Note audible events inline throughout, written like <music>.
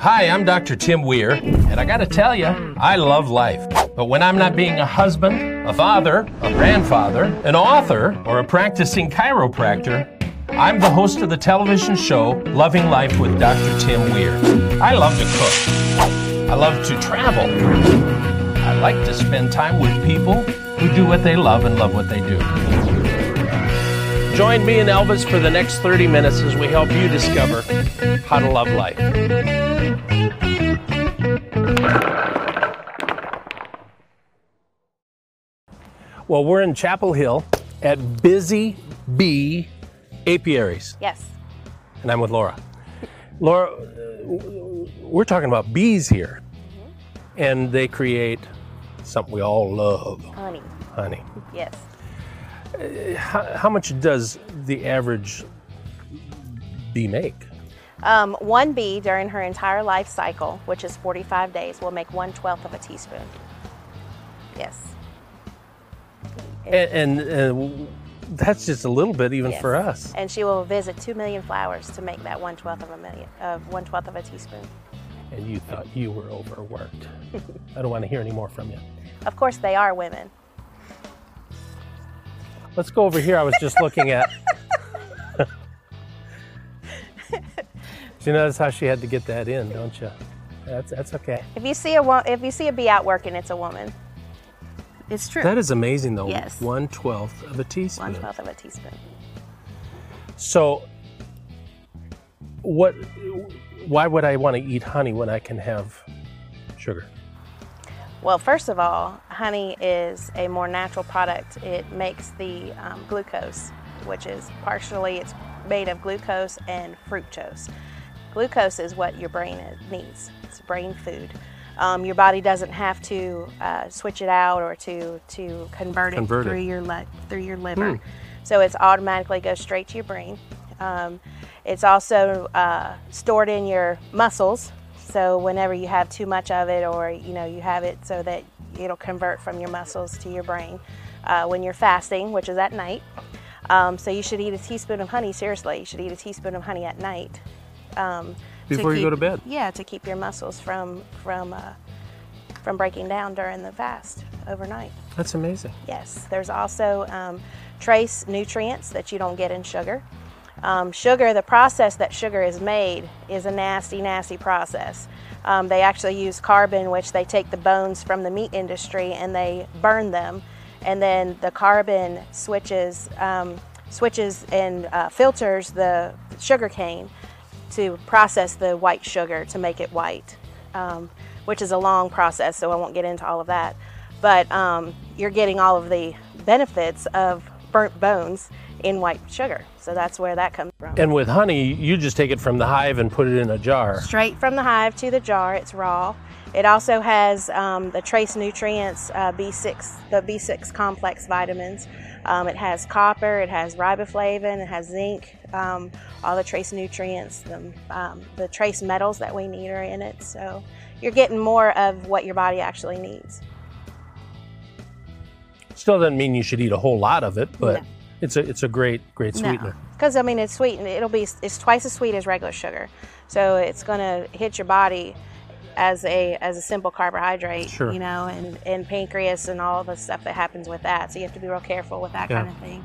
Hi, I'm Dr. Tim Weir, and I gotta tell you, I love life. But when I'm not being a husband, a father, a grandfather, an author, or a practicing chiropractor, I'm the host of the television show Loving Life with Dr. Tim Weir. I love to cook. I love to travel. I like to spend time with people who do what they love and love what they do. Join me and Elvis for the next 30 minutes as we help you discover how to love life. Well, we're in Chapel Hill at Busy Bee Apiaries, Yes. and I'm with Laura. Laura, we're talking about bees here, mm-hmm. and they create something we all love Honey. honey. Yes. How, how much does the average bee make? Um, one bee during her entire life cycle, which is 45 days, will make one twelfth of a teaspoon. Yes. And, and uh, that's just a little bit even Yes. for us. And she will visit two million flowers to make that one twelfth of a million of one twelfth of a teaspoon. And you thought you were overworked. <laughs> I don't want to hear any more from you. Of course, they are women. Let's go over here. I was just looking at. <laughs> you notice how she had to get that in, don't you? That's that's okay. If you see a if you see a bee out working, it's a woman. It's true. That is amazing, though. Yes. One twelfth of a teaspoon. one twelfth of a teaspoon. So, what? Why would I want to eat honey when I can have sugar? Well, first of all, honey is a more natural product. It makes the um, glucose, which is partially it's made of glucose and fructose. Glucose is what your brain needs. It's brain food. Um, your body doesn't have to uh, switch it out or to to convert, Convert it it. through your li- through your liver. So it's automatically goes straight to your brain. Um, it's also uh, stored in your muscles. So whenever you have too much of it, or you know you have it so that it'll convert from your muscles to your brain uh, when you're fasting, which is at night. Um, so you should eat a teaspoon of honey. Seriously, you should eat a teaspoon of honey at night. Um, Before you go to bed? Yeah, to keep your muscles from from uh, from breaking down during the fast overnight. That's amazing. Yes, there's also um, trace nutrients that you don't get in sugar. Um, sugar, the process that sugar is made is a nasty, nasty process. Um, they actually use carbon, which they take the bones from the meat industry and they burn them, and then the carbon switches um, switches and uh, filters the sugar cane to process the white sugar to make it white, um, which is a long process, so I won't get into all of that. But um, you're getting all of the benefits of burnt bones in white sugar. So that's where that comes from. And with honey, you just take it from the hive and put it in a jar. Straight from the hive to the jar, it's raw. It also has um, the trace nutrients, uh, B6, the B6 complex vitamins. Um, it has copper, it has riboflavin, it has zinc, um, all the trace nutrients, the, um, the trace metals that we need are in it. So you're getting more of what your body actually needs. Still doesn't mean you should eat a whole lot of it, but No. It's a it's a great great sweetener. Because I mean, it's sweet, and it'll be it's twice as sweet as regular sugar, so it's gonna hit your body as a as a simple carbohydrate, Sure. you know, and and pancreas and all the stuff that happens with that. So you have to be real careful with that Yeah. kind of thing.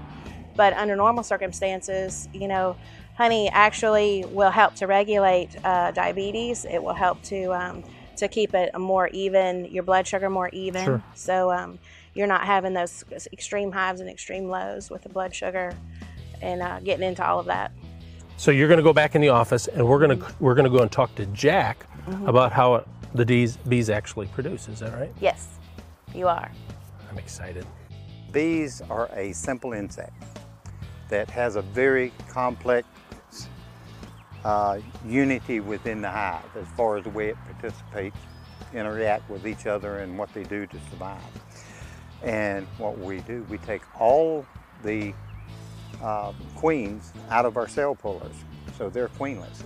But under normal circumstances, you know, honey actually will help to regulate uh, diabetes. It will help to um, to keep it more even, your blood sugar more even. Sure. So um, you're not having those extreme highs and extreme lows with the blood sugar and uh, getting into all of that. So you're going to go back in the office, and we're going to we're going to go and talk to Jack Mm-hmm. about how the bees bees actually produce. Is that right? Yes, you are. I'm excited. Bees are a simple insect that has a very complex uh, unity within the hive as far as the way it participates, interact with each other, and what they do to survive. And what we do, we take all the uh, queens out of our cell pullers, so they're queenless.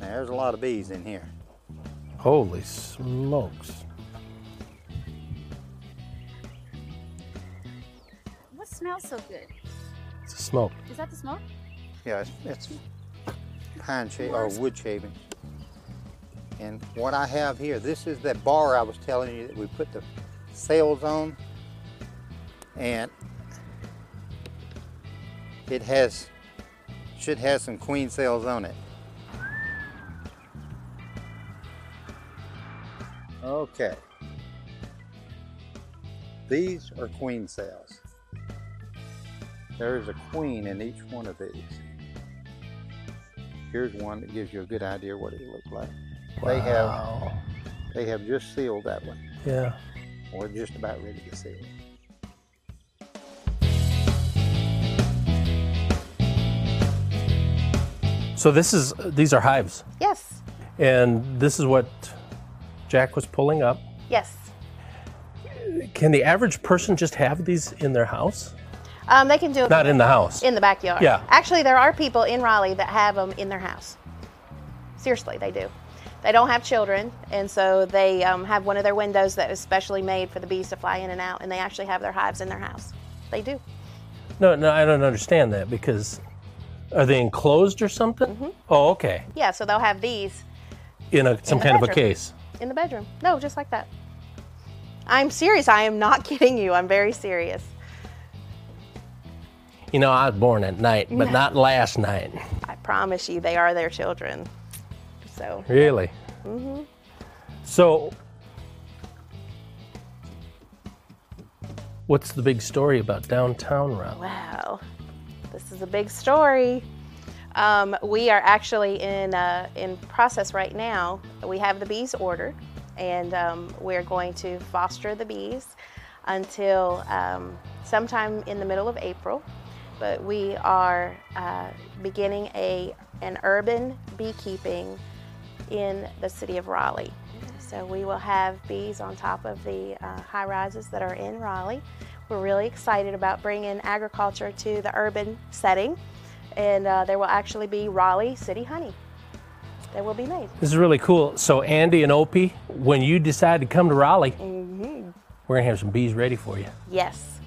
Now, there's a lot of bees in here. Holy smokes! What smells so good? It's a smoke. Is that the smoke? Yeah, it's, it's pine shaving or wood shaving. And what I have here, this is that bar I was telling you that we put the sails on. And it has, should have some queen cells on it. Okay. These are queen cells. There is a queen in each one of these. Here's one that gives you a good idea what it looks like. They have they have just sealed that one. Yeah. We're just about ready to seal it. So this is these are hives, Yes, and this is what Jack was pulling up. yes. Can the average person just have these in their house? Um, they can do it Not in the house. in the backyard. Yeah. Actually, there are people in Raleigh that have them in their house. Seriously, they do. They don't have children, and so they um, have one of their windows that is specially made for the bees to fly in and out, and they actually have their hives in their house. They do. No, no, I don't understand that because are they enclosed or something? Mm-hmm. Oh, okay. Yeah, so they'll have these In a some the kind of a case. in the bedroom. No, just like that. I'm serious. I am not <laughs> kidding you. I'm very serious. You know, I was born at night, but not last night. I promise you, they are their children. So, Really? Mm-hmm. So, what's the big story about downtown Raleigh? wow, this is a big story. Um, we are actually in uh, in process right now. We have the bees ordered, and um, we're going to foster the bees until um, sometime in the middle of April. But we are uh, beginning a an urban beekeeping in the city of Raleigh. So we will have bees on top of the uh, high rises that are in Raleigh. We're really excited about bringing agriculture to the urban setting, and uh, there will actually be Raleigh city honey that will be made. This is really cool. So, Andy and Opie, when you decide to come to Raleigh, Mm-hmm. we're gonna have some bees ready for you. Yes,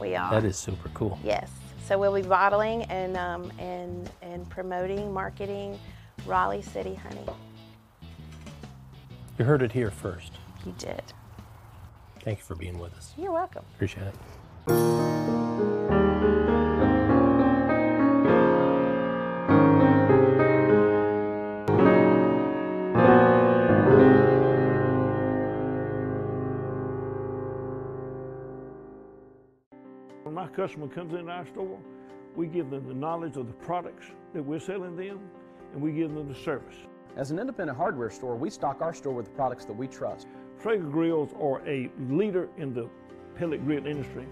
we are. That is super cool. Yes. So we'll be bottling and um, and and promoting, marketing Raleigh City honey. You heard it here first. You did. Thank you for being with us. You're welcome. Appreciate it. When my customer comes into our store, we give them the knowledge of the products that we're selling them, and we give them the service. As an independent hardware store, we stock our store with the products that we trust. Traeger grills are a leader in the pellet grill industry.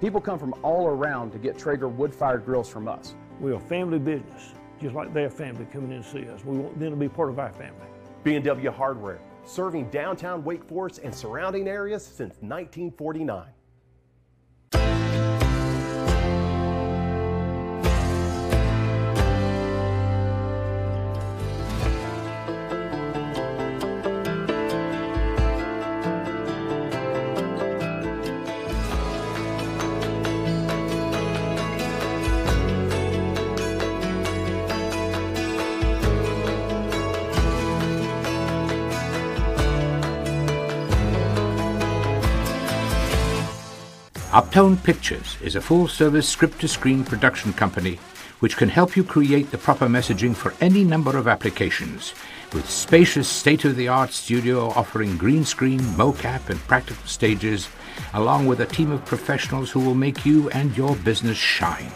People come from all around to get Traeger wood-fired grills from us. We're a family business, just like their family coming in to see us. We want them to be part of our family. B&W Hardware, serving downtown Wake Forest and surrounding areas since 1949. Uptone Pictures is a full service script to screen production company which can help you create the proper messaging for any number of applications. With spacious state of the art studio offering green screen, mocap, and practical stages, along with a team of professionals who will make you and your business shine.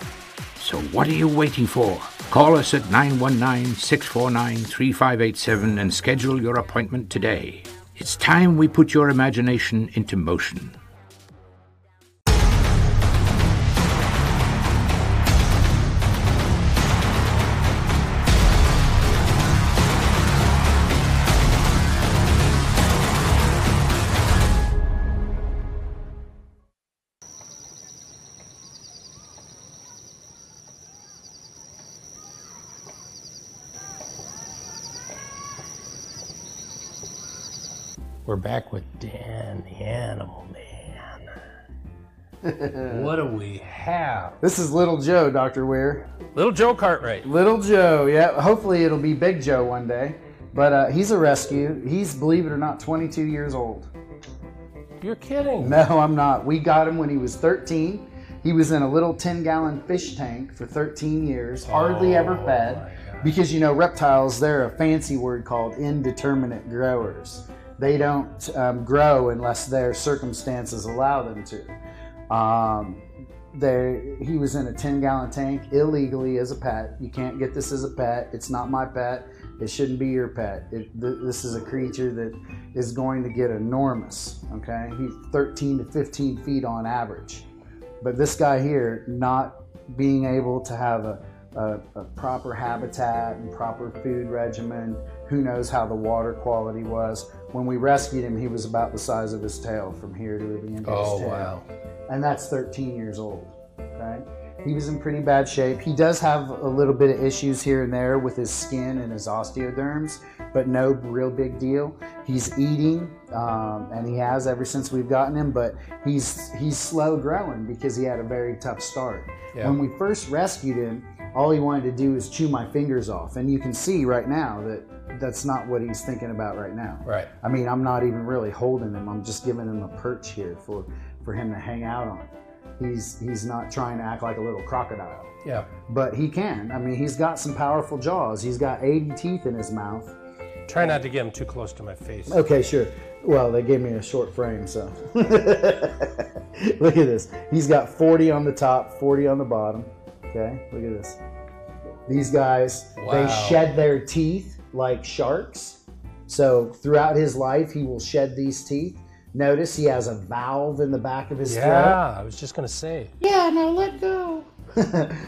So, what are you waiting for? Call us at 919 649 3587 and schedule your appointment today. It's time we put your imagination into motion. We're back with Dan the Animal Man. <laughs> what do we have? This is Little Joe, Dr. Weir. Little Joe Cartwright. Little Joe, yeah. Hopefully it'll be Big Joe one day. But uh, he's a rescue. He's, believe it or not, 22 years old. You're kidding. No, I'm not. We got him when he was 13. He was in a little 10 gallon fish tank for 13 years, hardly ever Oh, fed. Because, you know, reptiles, they're a fancy word called indeterminate growers. They don't um, grow unless their circumstances allow them to. Um, he was in a 10 gallon tank illegally as a pet. You can't get this as a pet. It's not my pet. It shouldn't be your pet. It, th- this is a creature that is going to get enormous. Okay, he's 13 to 15 feet on average. But this guy here, not being able to have a, a, a proper habitat and proper food regimen, who knows how the water quality was. When we rescued him, he was about the size of his tail from here to the end of Oh, his tail wow. and that's 13 years old. Okay, he was in pretty bad shape. He does have a little bit of issues here and there with his skin and his osteoderms, but no real big deal. He's eating, um, and he has ever since we've gotten him. But he's he's slow growing because he had a very tough start. Yeah. When we first rescued him, all he wanted to do is chew my fingers off, and you can see right now that that's not what he's thinking about right now. Right. I mean, I'm not even really holding him. I'm just giving him a perch here for for him to hang out on. He's he's not trying to act like a little crocodile, Yeah. but he can. I mean, he's got some powerful jaws. He's got 80 teeth in his mouth. Try not to get him too close to my face. Okay, sure. Well, they gave me a short frame, so <laughs> look at this. He's got 40 on the top, 40 on the bottom. Okay, look at this. These guys, Wow. they shed their teeth like sharks. So throughout his life, he will shed these teeth. Notice he has a valve in the back of his throat. Yeah, I was just gonna say. Yeah, now let go. <laughs>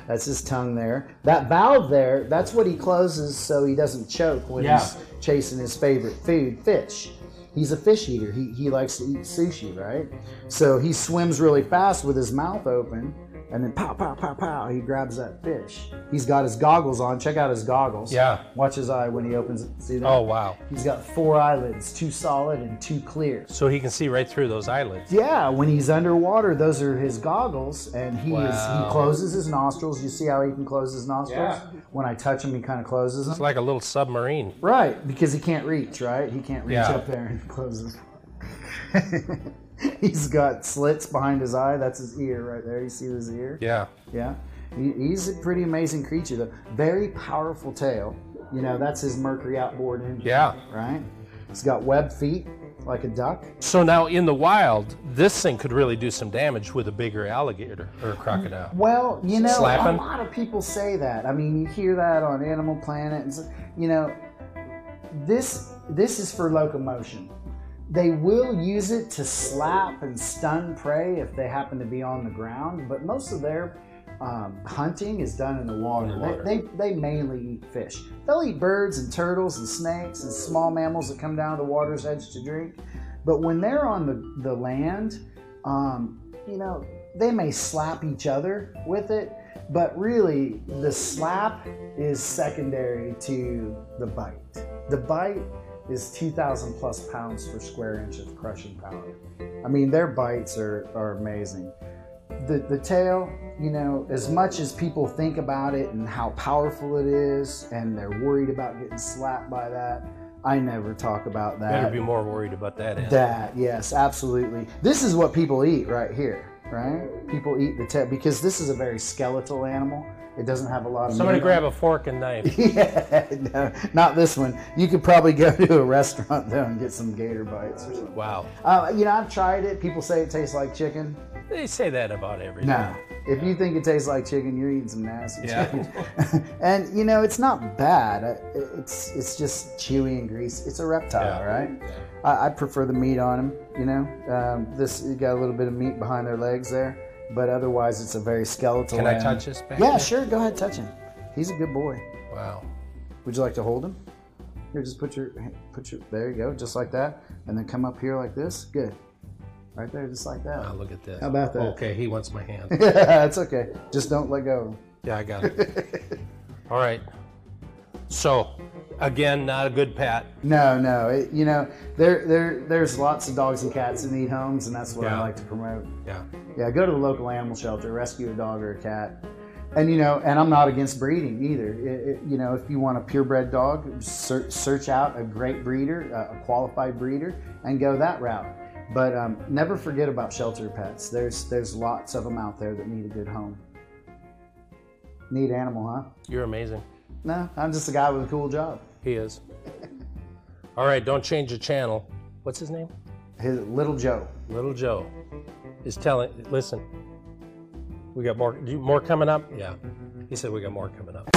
that's his tongue there. That valve there, that's what he closes so he doesn't choke when Yeah. he's chasing his favorite food, fish. He's a fish eater. He, he likes to eat sushi, right? So he swims really fast with his mouth open, and then pow, pow, pow, pow, he grabs that fish. He's got his goggles on. Check out his goggles. Yeah. Watch his eye when he opens it. See that? Oh wow. He's got four eyelids, two solid and two clear. So he can see right through those eyelids. Yeah, when he's underwater, those are his goggles, and he is he closes his nostrils. You see how he can close his nostrils? Yeah. When I touch him, he kind of closes them. It's like a little submarine. right, because he can't reach. Right, he can't reach Yeah. up there and <laughs> close them. <laughs> <laughs> he's got slits behind his eye. That's his ear right there. You see his ear? Yeah. Yeah. He, he's a pretty amazing creature, though. Very powerful tail. You know, that's his Mercury outboard engine. Yeah. Right. He's got webbed feet like a duck. So now in the wild, this thing could really do some damage with a bigger alligator or a crocodile. Well, you know, Slapping? a lot of people say that. I mean, you hear that on Animal Planet, and so, you know, this this is for locomotion. They will use it to slap and stun prey if they happen to be on the ground, but most of their um, hunting is done in the water. In the water. They, they, they mainly eat fish. They'll eat birds and turtles and snakes and small mammals that come down to the water's edge to drink. But when they're on the, the land, um, you know, they may slap each other with it, but really the slap is secondary to the bite. The bite is 2,000 plus pounds per square inch of crushing power. I mean, their bites are, are amazing. The, the tail, you know, as much as people think about it and how powerful it is, and they're worried about getting slapped by that, I never talk about that. Better be more worried about that end. That, yes, absolutely. This is what people eat right here, right? People eat the tail because this is a very skeletal animal. It doesn't have a lot of Somebody grab on a fork and knife. <laughs> Yeah, no, not this one. You could probably go <laughs> to a restaurant though and get some gator bites or something. Wow. Uh, you know, I've tried it. People say it tastes like chicken. They say that about everything. No. If you think it tastes like chicken, you're eating some nasty Yeah. chicken. <laughs> and you know, it's not bad. It's it's just chewy and greasy. It's a reptile, Yeah. right? I, I prefer the meat on them. You know, um, this you got a little bit of meat behind their legs there, but otherwise it's a very skeletal. Can I animal. touch this back Yeah, sure. Go ahead, touch him. He's a good boy. Wow. Would you like to hold him? Here, just put your put your there you go, just like that, and then come up here like this. Good. Right there, just like that. Wow, look at this. How about that? Okay, he wants my hand. <laughs> yeah, it's okay. Just don't let go. Yeah, I got it. <laughs> All right. So, again, not a good pat. No, no. It, you know, there, there, there's lots of dogs and cats that need homes, and that's what I like to promote. Yeah. Yeah, go to the local animal shelter, rescue a dog or a cat. and you know, and I'm not against breeding either. It, it, you know, if you want a purebred dog, search, search out a great breeder, a qualified breeder, and go that route. But um, never forget about shelter pets. There's there's lots of them out there that need a good home. Neat animal, huh? You're amazing. No, I'm just a guy with a cool job. He is. All right, don't change the channel. What's his name? His little Joe. Little Joe is telling. Listen, we got more. More coming up. Yeah, he said we got more coming up.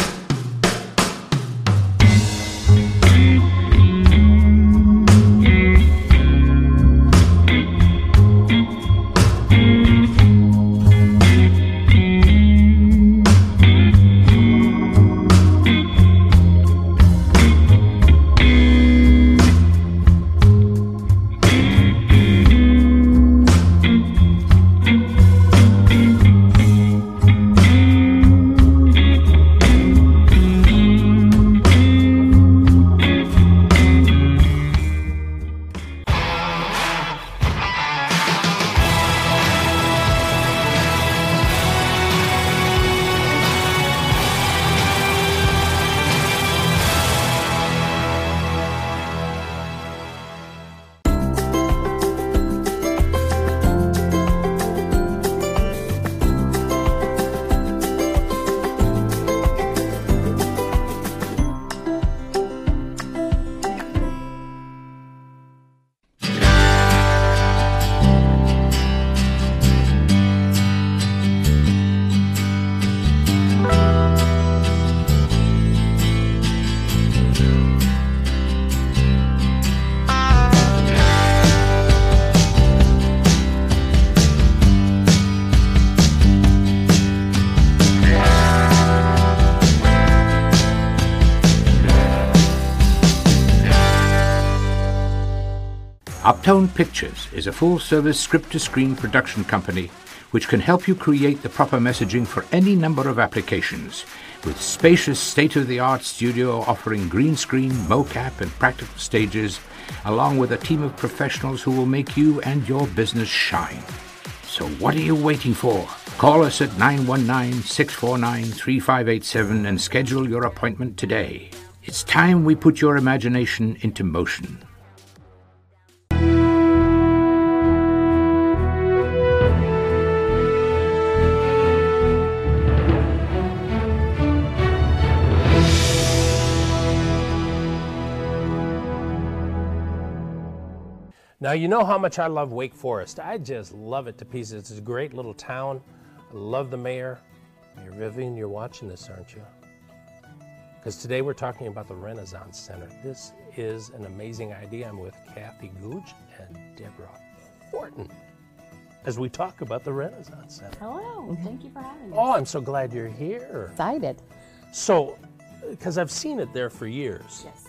Uptone Pictures is a full service script to screen production company which can help you create the proper messaging for any number of applications, with spacious state of the art studio offering green screen, mocap, and practical stages, along with a team of professionals who will make you and your business shine. So, what are you waiting for? Call us at 919 649 3587 and schedule your appointment today. It's time we put your imagination into motion. Now, you know how much I love Wake Forest. I just love it to pieces. It's a great little town. I love the mayor. Mayor Vivian, you're watching this, aren't you? Because today we're talking about the Renaissance Center. This is an amazing idea. I'm with Kathy Gooch and Deborah Horton as we talk about the Renaissance Center. Hello, thank you for having me. Oh, I'm so glad you're here. Excited. So, because I've seen it there for years. Yes.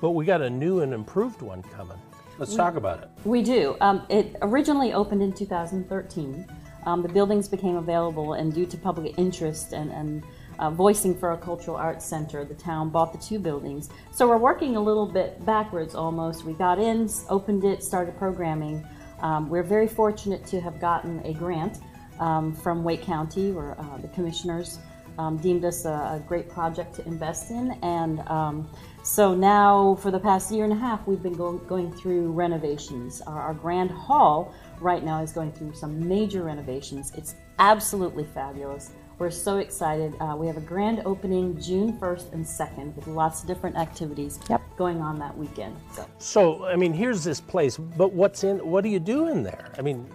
But we got a new and improved one coming. Let's talk about it. We do. Um, it originally opened in 2013. Um, the buildings became available, and due to public interest and, and uh, voicing for a cultural arts center, the town bought the two buildings. So we're working a little bit backwards almost. We got in, opened it, started programming. Um, we're very fortunate to have gotten a grant um, from Wake County, where uh, the commissioners um, deemed us a, a, great project to invest in, and um, so now, for the past year and a half, we've been go- going through renovations. Our, our, grand hall right now is going through some major renovations. It's absolutely fabulous. We're so excited. Uh, we have a grand opening June 1st and 2nd with lots of different activities yep. going on that weekend. So. so, I mean, here's this place, but what's in? What do you do in there? I mean,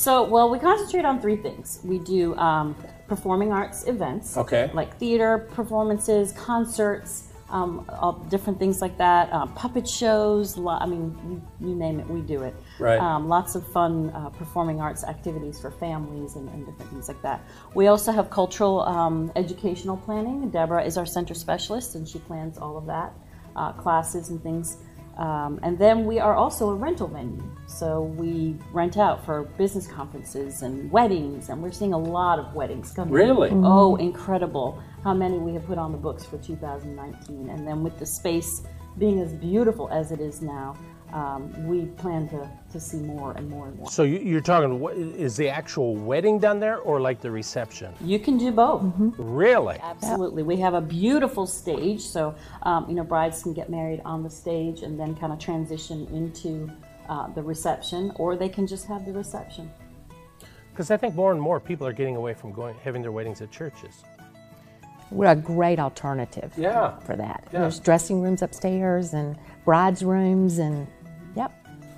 so well, we concentrate on three things. We do um, performing arts events, okay, like theater performances, concerts um, different things like that. Uh, puppet shows. Lo- I mean, you, you, name it, we do it. Right. Um, lots of fun uh, performing arts activities for families and, and, different things like that. We also have cultural um, educational planning. Deborah is our center specialist, and she plans all of that, uh, classes and things. Um, and then we are also a rental venue. So we rent out for business conferences and weddings, and we're seeing a lot of weddings coming. Really? Oh, incredible how many we have put on the books for 2019. And then with the space being as beautiful as it is now, um, we plan to, to see more and more and more. So you- you're talking, what- is the actual wedding done there or like the reception? You can do both. Really? Absolutely. We have a beautiful stage, so um, you know brides can get married on the stage and then kind of transition into uh, the reception, or they can just have the reception. Because I think more and more people are getting away from going having their weddings at churches. We're a great alternative Yeah. for that. Yeah. There's dressing rooms upstairs and brides' rooms and yep.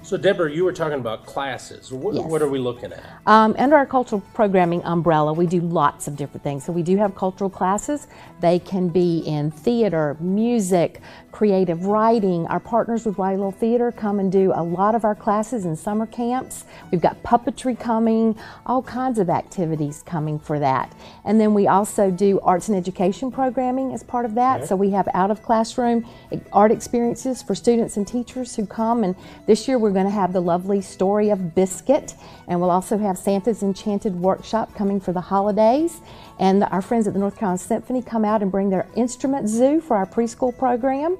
So Deborah, you were talking about classes. What, Yes. what are we looking at? Um, under our cultural programming umbrella, we do lots of different things. So we do have cultural classes. They can be in theater, music, creative writing. Our partners with White Little Theater come and do a lot of our classes and summer camps. We've got puppetry coming, all kinds of activities coming for that. And then we also do arts and education programming as part of that. Okay. So we have out of classroom art experiences for students and teachers who come. And this year we're going to have the lovely story of Biscuit, and we'll also have Santa's Enchanted Workshop coming for the holidays. And our friends at the North Carolina Symphony come out and bring their instrument zoo for our preschool program.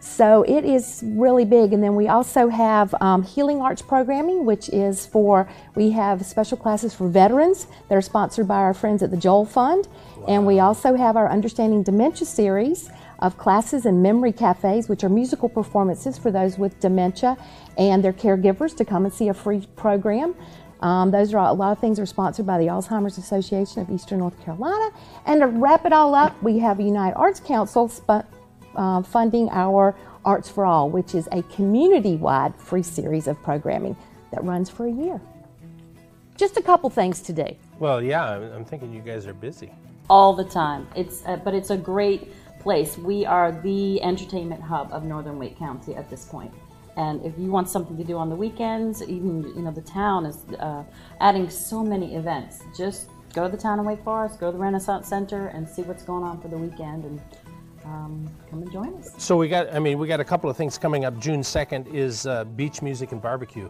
So it is really big. And then we also have um, healing arts programming, which is for, we have special classes for veterans that are sponsored by our friends at the Joel Fund. And we also have our Understanding Dementia series of classes and memory cafes, which are musical performances for those with dementia and their caregivers to come and see a free program. Um, those are all, a lot of things are sponsored by the Alzheimer's Association of Eastern North Carolina. And to wrap it all up, we have United Arts Council sp- uh, funding our Arts for All, which is a community-wide free series of programming that runs for a year. Just a couple things to do. Well, yeah, I'm, I'm thinking you guys are busy. all the time. It's uh, but it's a great place. We are the entertainment hub of Northern Wake County at this point. And if you want something to do on the weekends, even you know the town is uh, adding so many events. Just go to the town of Wake Forest, go to the Renaissance Center, and see what's going on for the weekend, and um, come and join us. So we got, I mean, we got a couple of things coming up. June 2nd is uh, beach music and barbecue.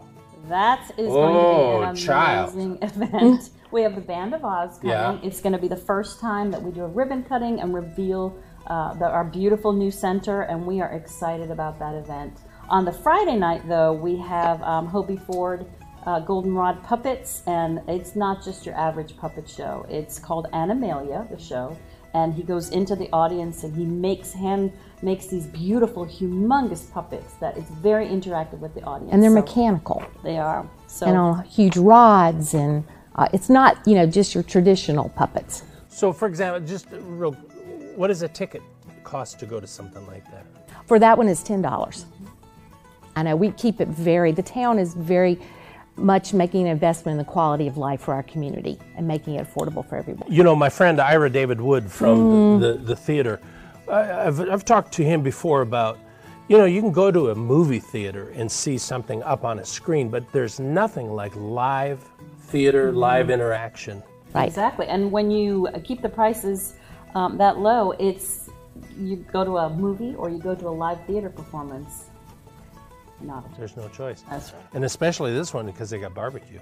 That is Oh, going to be an child. amazing event. <laughs> we have the Band of Oz coming. Yeah. It's going to be the first time that we do a ribbon cutting and reveal uh, the, our beautiful new center, and we are excited about that event. On the Friday night, though, we have um, Hobey Ford uh, Goldenrod Puppets, and it's not just your average puppet show. It's called Animalia, the show, and he goes into the audience and he makes hand makes these beautiful, humongous puppets that is very interactive with the audience. And they're So- mechanical. they are. So and on huge rods, and uh, it's not, you know, just your traditional puppets. So, for example, just real, what does a ticket cost to go to something like that? For that one, it's ten dollars. I know we keep it very. The town is very much making an investment in the quality of life for our community and making it affordable for everyone. You know, my friend Ira David Wood from Mm. the, the, the theater, I, I've, I've talked to him before about, you know, you can go to a movie theater and see something up on a screen, but there's nothing like live theater, live interaction. Right. Exactly. And when you keep the prices um, that low, it's you go to a movie or you go to a live theater performance. Not There's no choice. That's right. And especially this one because they got barbecue.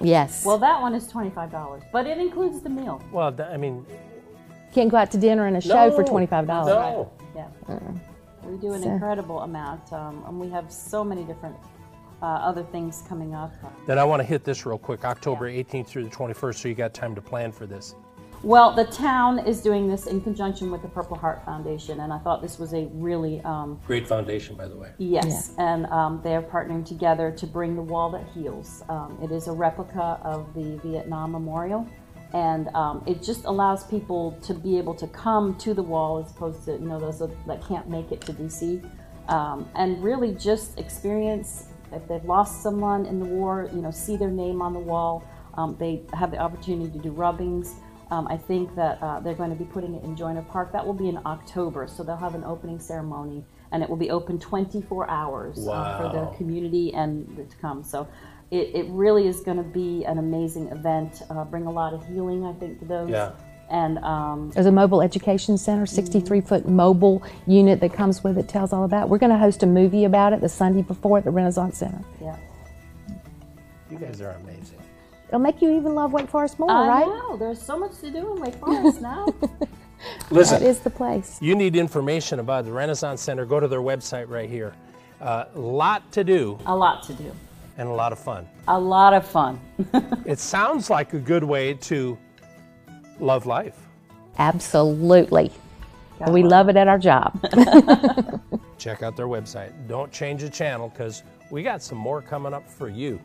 Yes. Well, that one is twenty-five dollars, but it includes the meal. Well, th- I mean, Can't go out to dinner and a show for twenty-five dollars. no. Yeah. We do an So- incredible amount, um, and we have so many different uh, other things coming up. then I want to hit this real quick October 18th through the 21st, so you got time to plan for this. Well, the town is doing this in conjunction with the Purple Heart Foundation, and I thought this was a really um, Great foundation, by the way. Yes, and um, they are partnering together to bring the wall that heals. Um, it is a replica of the Vietnam Memorial, and um, it just allows people to be able to come to the wall as opposed to you know those that can't make it to DC, um, and really just experience if they've lost someone in the war, you know, see their name on the wall. Um, they have the opportunity to do rubbings. Um, I think that uh, they're going to be putting it in Joyner Park. That will be in October, so they'll have an opening ceremony, and it will be open 24 hours uh, for the community and to come. So it, it really is going to be an amazing event. Uh, bring a lot of healing, I think, to those. Yeah. And um, There's a mobile education center, 63 foot mobile unit that comes with it, tells all about. We're going to host a movie about it the Sunday before at the Renaissance Center. yeah. You guys are amazing. It'll make you even love Wake Forest more, right? I right? know. There's so much to do in Wake Forest now. <laughs> Listen, That is the place. You need information about the Renaissance Center, go to their website right here. A lot to do A lot to do. and a lot of fun. A lot of fun. <laughs> It sounds like a good way to love life. Absolutely. We love it at our job. <laughs> Check out their website. Don't change the channel because we got some more coming up for you.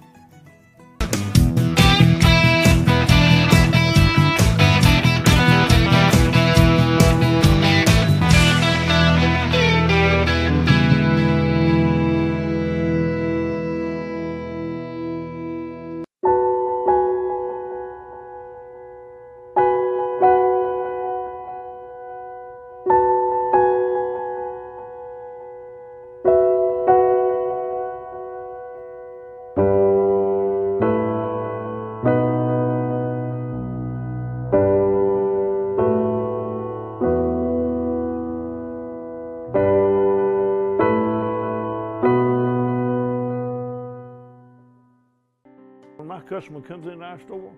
Customer comes into our store,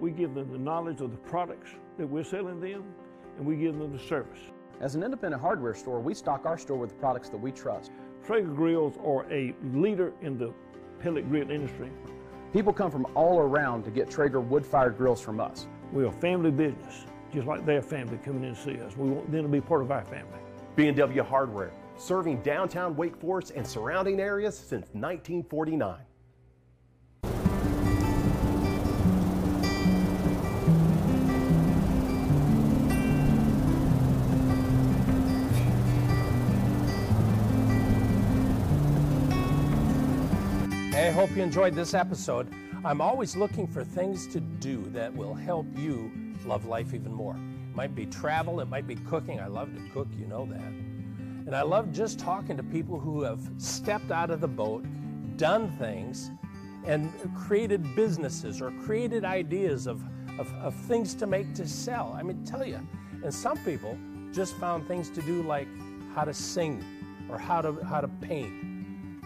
we give them the knowledge of the products that we're selling them, and we give them the service. As an independent hardware store, we stock our store with the products that we trust. Traeger grills are a leader in the pellet grill industry. People come from all around to get Traeger wood-fired grills from us. We're a family business, just like their family coming in to see us. We want them to be part of our family. B&W Hardware, serving downtown Wake Forest and surrounding areas since 1949. Hope you enjoyed this episode. I'm always looking for things to do that will help you love life even more. It might be travel, it might be cooking. I love to cook, you know that. And I love just talking to people who have stepped out of the boat, done things, and created businesses or created ideas of, of, of things to make to sell. I mean, tell you, and some people just found things to do like how to sing or how to, how to paint.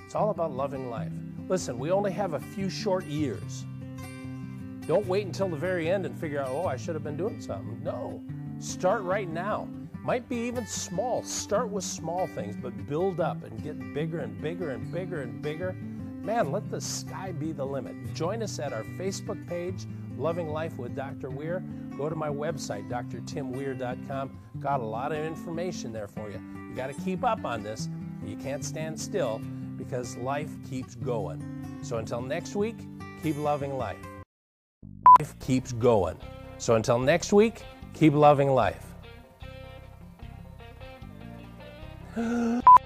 It's all about loving life. Listen, we only have a few short years. Don't wait until the very end and figure out, oh, I should have been doing something. No, start right now. Might be even small. Start with small things, but build up and get bigger and bigger and bigger and bigger. Man, let the sky be the limit. Join us at our Facebook page, Loving Life with Dr. Weir. Go to my website, drtimweir.com. Got a lot of information there for you. You got to keep up on this. You can't stand still because life keeps going. So until next week, keep loving life. Life keeps going. So until next week, keep loving life. <gasps> <gasps>